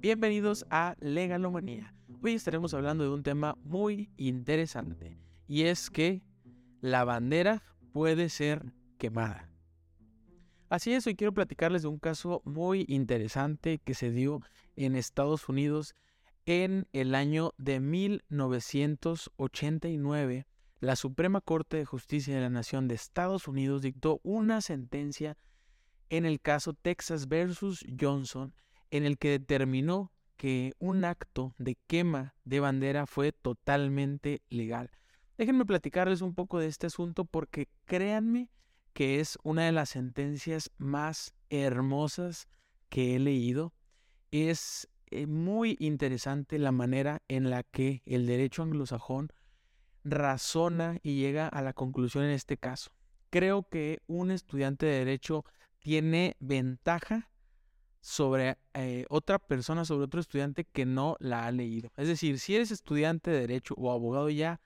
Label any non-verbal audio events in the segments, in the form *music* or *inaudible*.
Bienvenidos a Legalomanía. Hoy estaremos hablando de un tema muy interesante y es que la bandera puede ser quemada. Así es, hoy quiero platicarles de un caso muy interesante que se dio en Estados Unidos en el año de 1989. La Suprema Corte de Justicia de la Nación de Estados Unidos dictó una sentencia en el caso Texas versus Johnson en el que determinó que un acto de quema de bandera fue totalmente legal. Déjenme platicarles un poco de este asunto porque créanme que es una de las sentencias más hermosas que he leído. Es eh, muy interesante la manera en la que el derecho anglosajón razona y llega a la conclusión en este caso. Creo que un estudiante de derecho tiene ventaja sobre eh, otra persona, sobre otro estudiante que no la ha leído. Es decir, si eres estudiante de derecho o abogado ya,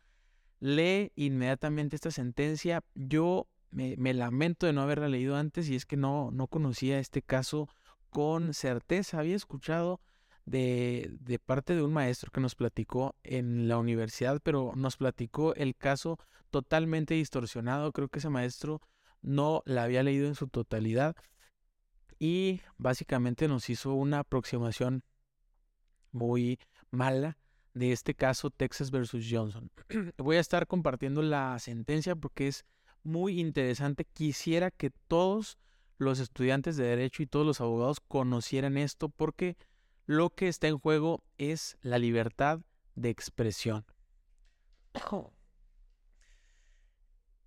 lee inmediatamente esta sentencia. Yo me, lamento de no haberla leído antes y es que no, no conocía este caso con certeza. Había escuchado de, de, parte de un maestro que nos platicó en la universidad, pero nos platicó el caso totalmente distorsionado. Creo que ese maestro no la había leído en su totalidad y básicamente nos hizo una aproximación muy mala de este caso Texas versus Johnson. *clears throat* Voy a estar compartiendo la sentencia porque es muy interesante. Quisiera que todos los estudiantes de derecho y todos los abogados conocieran esto porque lo que está en juego es la libertad de expresión. *clears throat*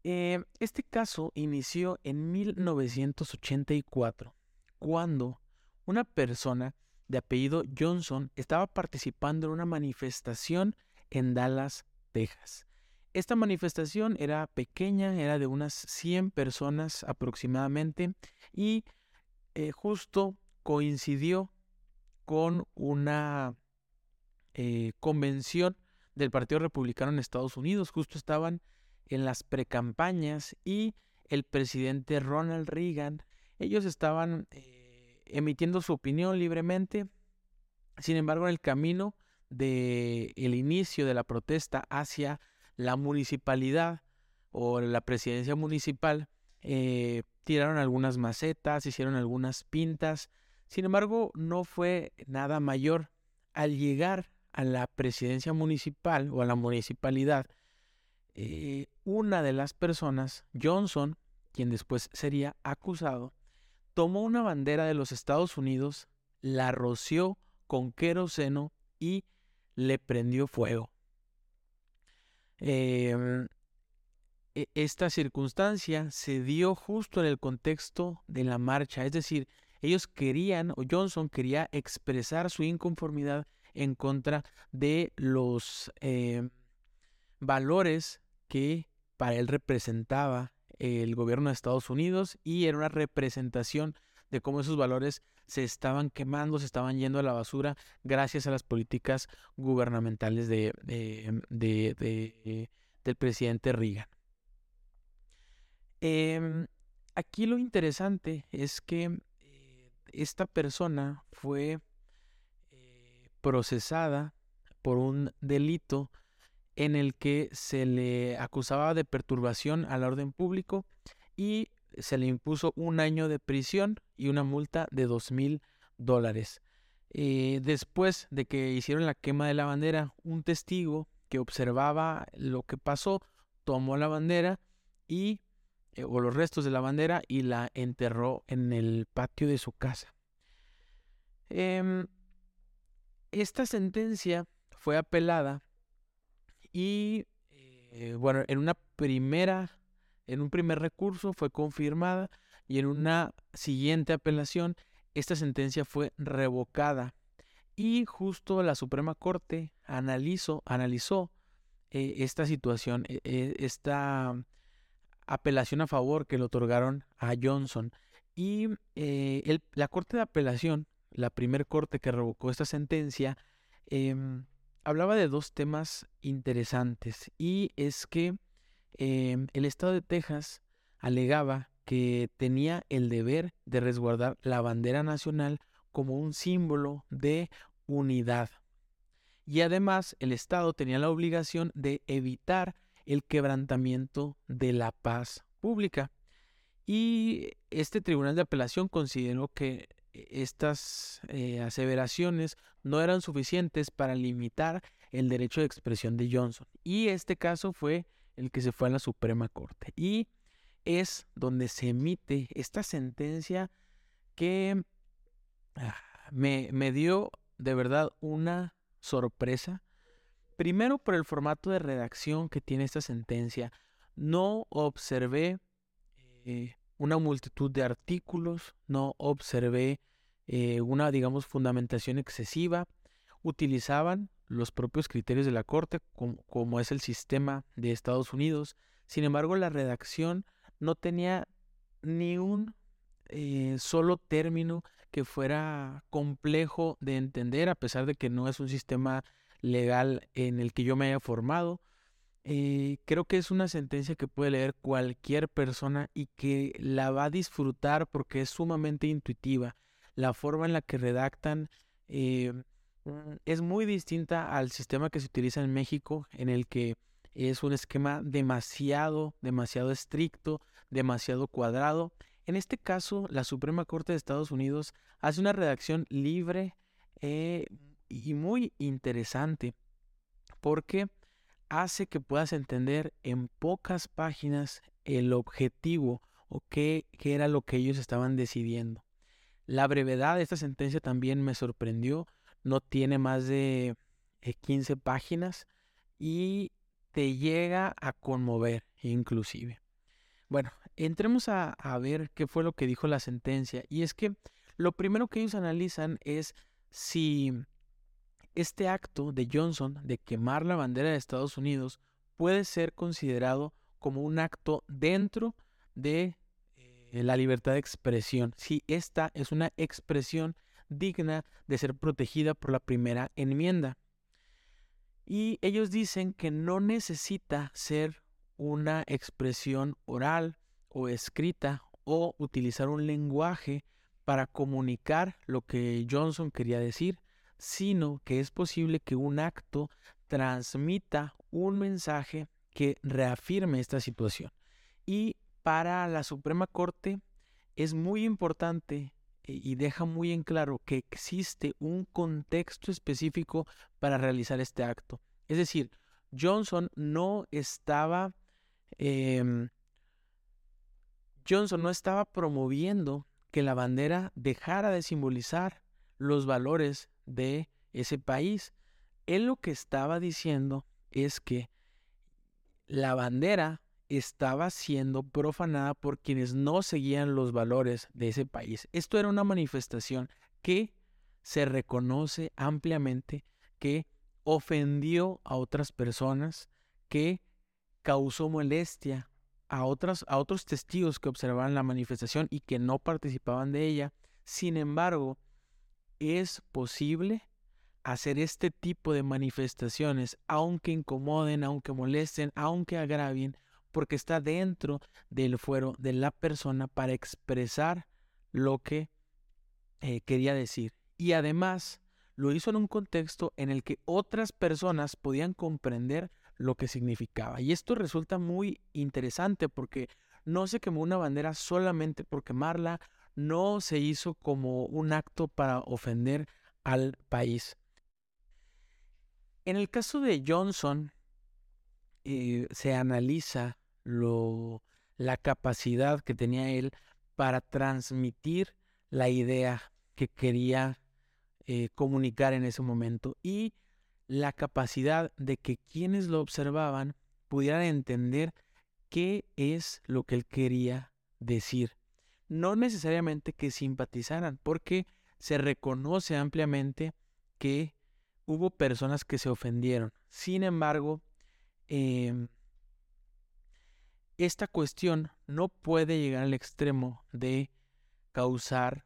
Eh, este caso inició en 1984 cuando una persona de apellido Johnson estaba participando en una manifestación en Dallas, Texas. Esta manifestación era pequeña, era de unas 100 personas aproximadamente y eh, justo coincidió con una eh, convención del Partido Republicano en Estados Unidos. Justo estaban en las precampañas y el presidente Ronald Reagan, ellos estaban eh, emitiendo su opinión libremente. Sin embargo, en el camino del el inicio de la protesta hacia la municipalidad o la presidencia municipal, eh, tiraron algunas macetas, hicieron algunas pintas. Sin embargo, no fue nada mayor. Al llegar a la presidencia municipal o a la municipalidad, eh, una de las personas, Johnson, quien después sería acusado, tomó una bandera de los Estados Unidos, la roció con queroseno y le prendió fuego. Em, e, esta circunstancia se dio justo en el contexto de la marcha, es decir, ellos querían, o Johnson quería expresar su inconformidad en contra de los em, valores que para él representaba el gobierno de Estados Unidos y era una representación de cómo esos valores se estaban quemando, se estaban yendo a la basura gracias a las políticas gubernamentales de, del presidente Reagan. Em, aquí lo interesante es que eh, esta persona fue eh, procesada por un delito en el que se le acusaba de perturbación al orden público y se le impuso un año de prisión y una multa de dos mil dólares. Eh, después de que hicieron la quema de la bandera, un testigo que observaba lo que pasó tomó la bandera y eh, o los restos de la bandera y la enterró en el patio de su casa. Em, esta sentencia fue apelada y eh, bueno, en una primera, en un primer recurso fue confirmada y en una siguiente apelación esta sentencia fue revocada. Y justo la Suprema Corte analizó, analizó eh, esta situación, eh, esta apelación a favor que le otorgaron a Johnson. Y la Corte de Apelación, la primer corte que revocó esta sentencia, em, hablaba de dos temas interesantes y es que em, el estado de Texas alegaba que tenía el deber de resguardar la bandera nacional como un símbolo de unidad. Y además el Estado tenía la obligación de evitar el quebrantamiento de la paz pública. Y este tribunal de apelación consideró que estas eh, aseveraciones no eran suficientes para limitar el derecho de expresión de Johnson. Y este caso fue el que se fue a la Suprema Corte. Y es donde se emite esta sentencia que ah, me, me dio de verdad una sorpresa. Primero por el formato de redacción que tiene esta sentencia. No observé eh, una multitud de artículos, no observé eh, una, digamos, fundamentación excesiva. Utilizaban los propios criterios de la Corte, como, es el sistema de Estados Unidos. Sin embargo, la redacción no tenía ni un eh, solo término que fuera complejo de entender, a pesar de que no es un sistema legal en el que yo me haya formado. Eh, creo que es una sentencia que puede leer cualquier persona y que la va a disfrutar porque es sumamente intuitiva. La forma en la que redactan eh, mm, es muy distinta al sistema que se utiliza en México, en el que es un esquema demasiado, demasiado estricto, demasiado cuadrado. En este caso, la Suprema Corte de Estados Unidos hace una redacción libre eh, y muy interesante porque hace que puedas entender en pocas páginas el objetivo o qué, era lo que ellos estaban decidiendo. La brevedad de esta sentencia también me sorprendió. No tiene más de 15 eh, páginas y te llega a conmover inclusive. Bueno, entremos a, a, ver qué fue lo que dijo la sentencia. Y es que lo primero que ellos analizan es si este acto de Johnson de quemar la bandera de Estados Unidos puede ser considerado como un acto dentro de eh, la libertad de expresión, si esta es una expresión digna de ser protegida por la primera enmienda. Y ellos dicen que no necesita ser una expresión oral o escrita o utilizar un lenguaje para comunicar lo que Johnson quería decir, sino que es posible que un acto transmita un mensaje que reafirme esta situación. Y para la Suprema Corte es muy importante eh, y deja muy en claro que existe un contexto específico para realizar este acto. Es decir, Johnson no estaba em, Johnson no estaba promoviendo que la bandera dejara de simbolizar los valores de ese país. Él lo que estaba diciendo es que la bandera estaba siendo profanada por quienes no seguían los valores de ese país. Esto era una manifestación que se reconoce ampliamente que ofendió a otras personas, que causó molestia a, otras, a otros testigos que observaban la manifestación y que no participaban de ella. Sin embargo, es posible hacer este tipo de manifestaciones, aunque incomoden, aunque molesten, aunque agravien, porque está dentro del fuero de la persona para expresar lo que eh, quería decir. Y además lo hizo en un contexto en el que otras personas podían comprender lo que significaba. Y esto resulta muy interesante porque no se quemó una bandera solamente por quemarla, no se hizo como un acto para ofender al país. En el caso de Johnson, eh, se analiza la capacidad que tenía él para transmitir la idea que quería eh, comunicar en ese momento y la capacidad de que quienes lo observaban pudieran entender qué es lo que él quería decir no necesariamente que simpatizaran, porque se reconoce ampliamente que hubo personas que se ofendieron. Sin embargo, em, esta cuestión no puede llegar al extremo de causar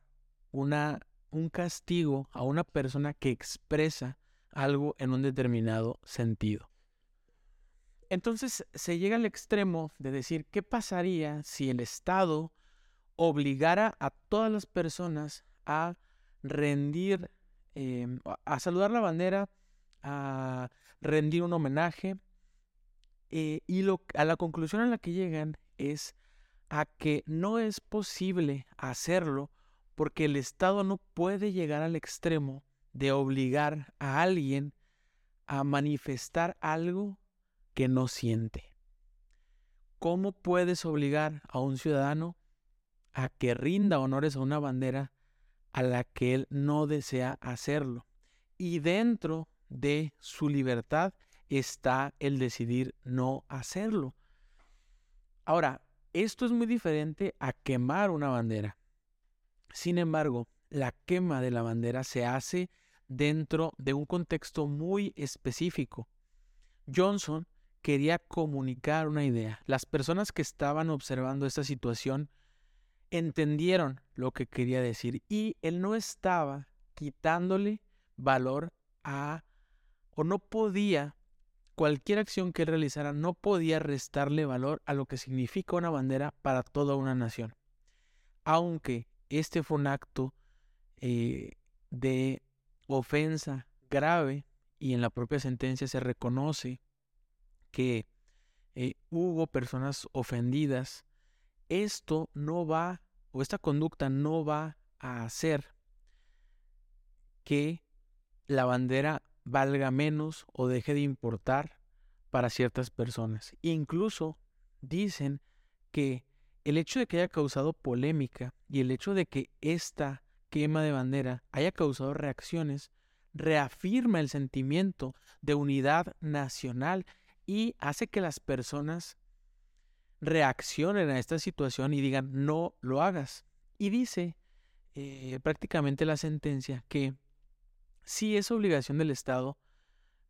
una, un castigo a una persona que expresa algo en un determinado sentido. Entonces se llega al extremo de decir, ¿qué pasaría si el Estado obligara a todas las personas a rendir em, a saludar la bandera, a rendir un homenaje. Eh, y a la conclusión a la que llegan es a que no es posible hacerlo porque el Estado no puede llegar al extremo de obligar a alguien a manifestar algo que no siente. ¿Cómo puedes obligar a un ciudadano a que rinda honores a una bandera a la que él no desea hacerlo? Y dentro de su libertad está el decidir no hacerlo. Ahora, esto es muy diferente a quemar una bandera. Sin embargo, la quema de la bandera se hace dentro de un contexto muy específico. Johnson quería comunicar una idea. Las personas que estaban observando esta situación entendieron lo que quería decir y él no estaba quitándole valor a o no podía cualquier acción que él realizara no podía restarle valor a lo que significa una bandera para toda una nación. Aunque este fue un acto eh, de ofensa grave y en la propia sentencia se reconoce que eh, hubo personas ofendidas, esto no va, o esta conducta no va a hacer que la bandera valga menos o deje de importar para ciertas personas. Incluso dicen que el hecho de que haya causado polémica y el hecho de que esta quema de bandera haya causado reacciones reafirma el sentimiento de unidad nacional y hace que las personas reaccionen a esta situación y digan no lo hagas. Y dice eh, prácticamente la sentencia que sí es obligación del Estado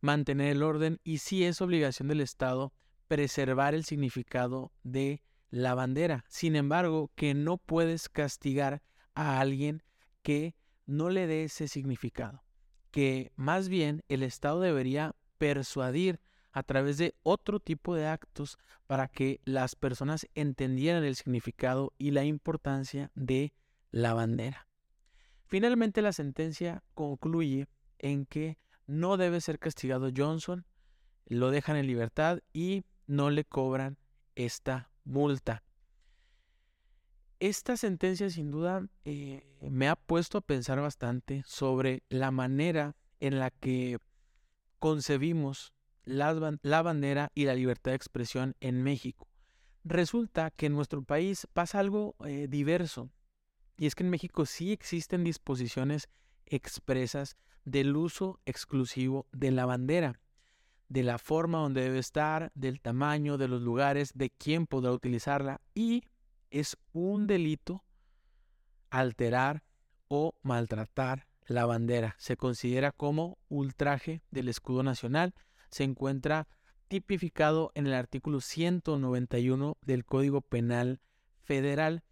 mantener el orden y sí es obligación del Estado preservar el significado de la bandera. Sin embargo, que no puedes castigar a alguien que no le dé ese significado. Que más bien el Estado debería persuadir a través de otro tipo de actos para que las personas entendieran el significado y la importancia de la bandera. Finalmente la sentencia concluye en que no debe ser castigado Johnson, lo dejan en libertad y no le cobran esta multa. Esta sentencia sin duda eh, me ha puesto a pensar bastante sobre la manera en la que concebimos la, bandera y la libertad de expresión en México. Resulta que en nuestro país pasa algo eh, diverso. Y es que en México sí existen disposiciones expresas del uso exclusivo de la bandera, de la forma donde debe estar, del tamaño, de los lugares, de quién podrá utilizarla y es un delito alterar o maltratar la bandera. Se considera como ultraje del escudo nacional se encuentra tipificado en el artículo 191 del Código Penal Federal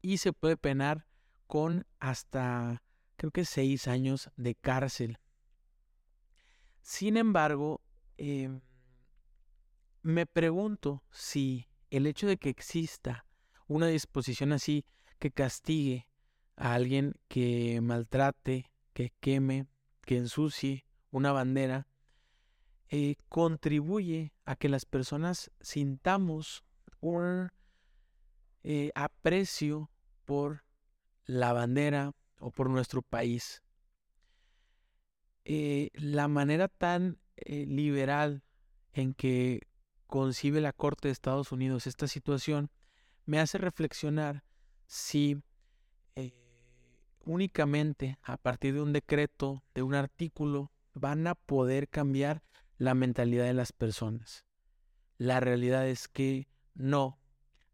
y se puede penar con hasta creo que seis años de cárcel. Sin embargo, em, me pregunto si el hecho de que exista una disposición así que castigue a alguien que maltrate, que queme, que ensucie una bandera, eh, contribuye a que las personas sintamos un eh, aprecio por la bandera o por nuestro país. Eh, la manera tan liberal en que concibe la Corte de Estados Unidos esta situación me hace reflexionar si únicamente a partir de un decreto, de un artículo, van a poder cambiar la mentalidad de las personas. La realidad es que no.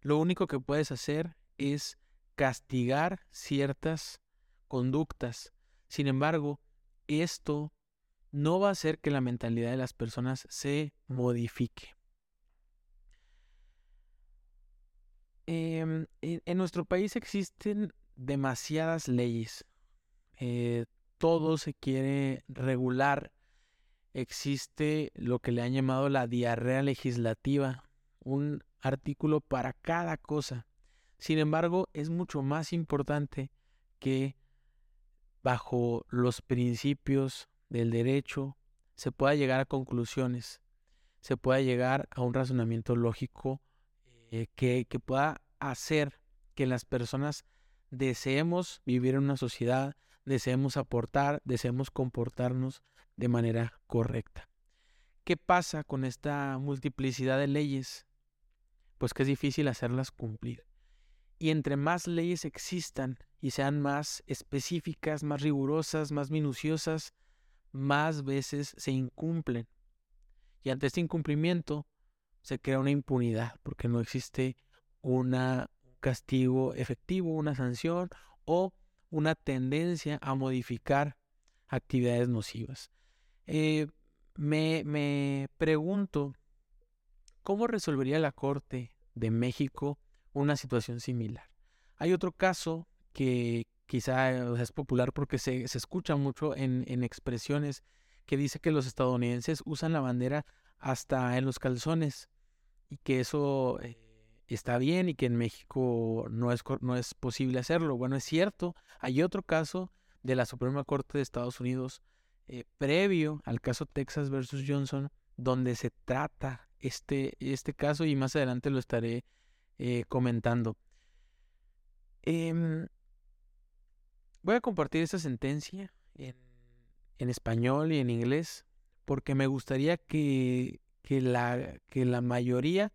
Lo único que puedes hacer es castigar ciertas conductas. Sin embargo, esto no va a hacer que la mentalidad de las personas se modifique. Em, en, nuestro país existen demasiadas leyes. Eh, todo se quiere regular existe lo que le han llamado la diarrea legislativa, un artículo para cada cosa. Sin embargo, es mucho más importante que bajo los principios del derecho se pueda llegar a conclusiones, se pueda llegar a un razonamiento lógico eh, que, que pueda hacer que las personas deseemos vivir en una sociedad, deseemos aportar, deseemos comportarnos de manera correcta. ¿Qué pasa con esta multiplicidad de leyes? Pues que es difícil hacerlas cumplir. Y entre más leyes existan y sean más específicas, más rigurosas, más minuciosas, más veces se incumplen. Y ante este incumplimiento se crea una impunidad, porque no existe un castigo efectivo, una sanción o una tendencia a modificar actividades nocivas. Eh, me, me pregunto, ¿cómo resolvería la Corte de México una situación similar? Hay otro caso que quizá es popular porque se, escucha mucho en, en, expresiones que dice que los estadounidenses usan la bandera hasta en los calzones y que eso eh, está bien y que en México no es, no es posible hacerlo. Bueno, es cierto, hay otro caso de la Suprema Corte de Estados Unidos eh, previo al caso Texas versus Johnson, donde se trata este, este caso y más adelante lo estaré eh, comentando. Em, voy a compartir esta sentencia en, en, español y en inglés porque me gustaría que, que, la, que la mayoría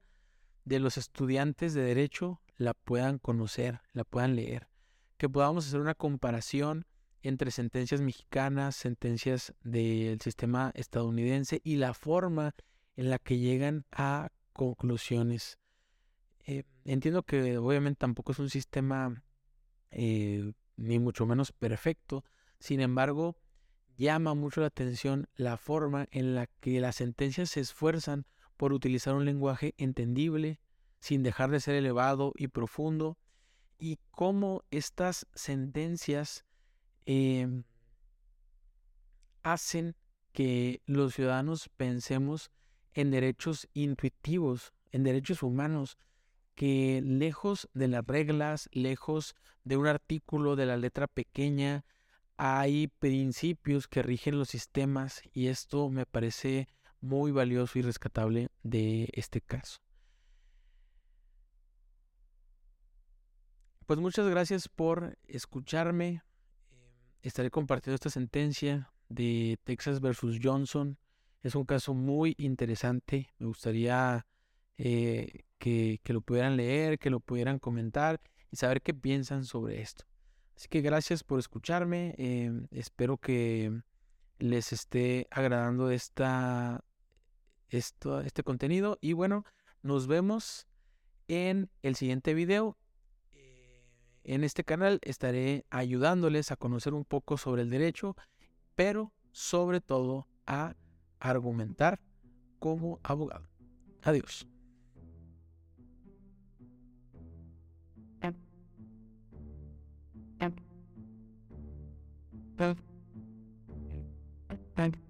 de los estudiantes de derecho la puedan conocer, la puedan leer, que podamos hacer una comparación entre sentencias mexicanas, sentencias del sistema estadounidense y la forma en la que llegan a conclusiones. Eh, entiendo que obviamente tampoco es un sistema eh, ni mucho menos perfecto, sin embargo, llama mucho la atención la forma en la que las sentencias se esfuerzan por utilizar un lenguaje entendible, sin dejar de ser elevado y profundo, y cómo estas sentencias Em, hacen que los ciudadanos pensemos en derechos intuitivos, en derechos humanos, que lejos de las reglas, lejos de un artículo de la letra pequeña, hay principios que rigen los sistemas y esto me parece muy valioso y rescatable de este caso. Pues muchas gracias por escucharme, estaré compartiendo esta sentencia de Texas versus Johnson. Es un caso muy interesante. Me gustaría eh, que, lo pudieran leer, que lo pudieran comentar y saber qué piensan sobre esto. Así que gracias por escucharme. Em, espero que les esté agradando esta, esto, este contenido. Y bueno, nos vemos en el siguiente video en este canal estaré ayudándoles a conocer un poco sobre el derecho, pero sobre todo a argumentar como abogado. Adiós. Em, em, em,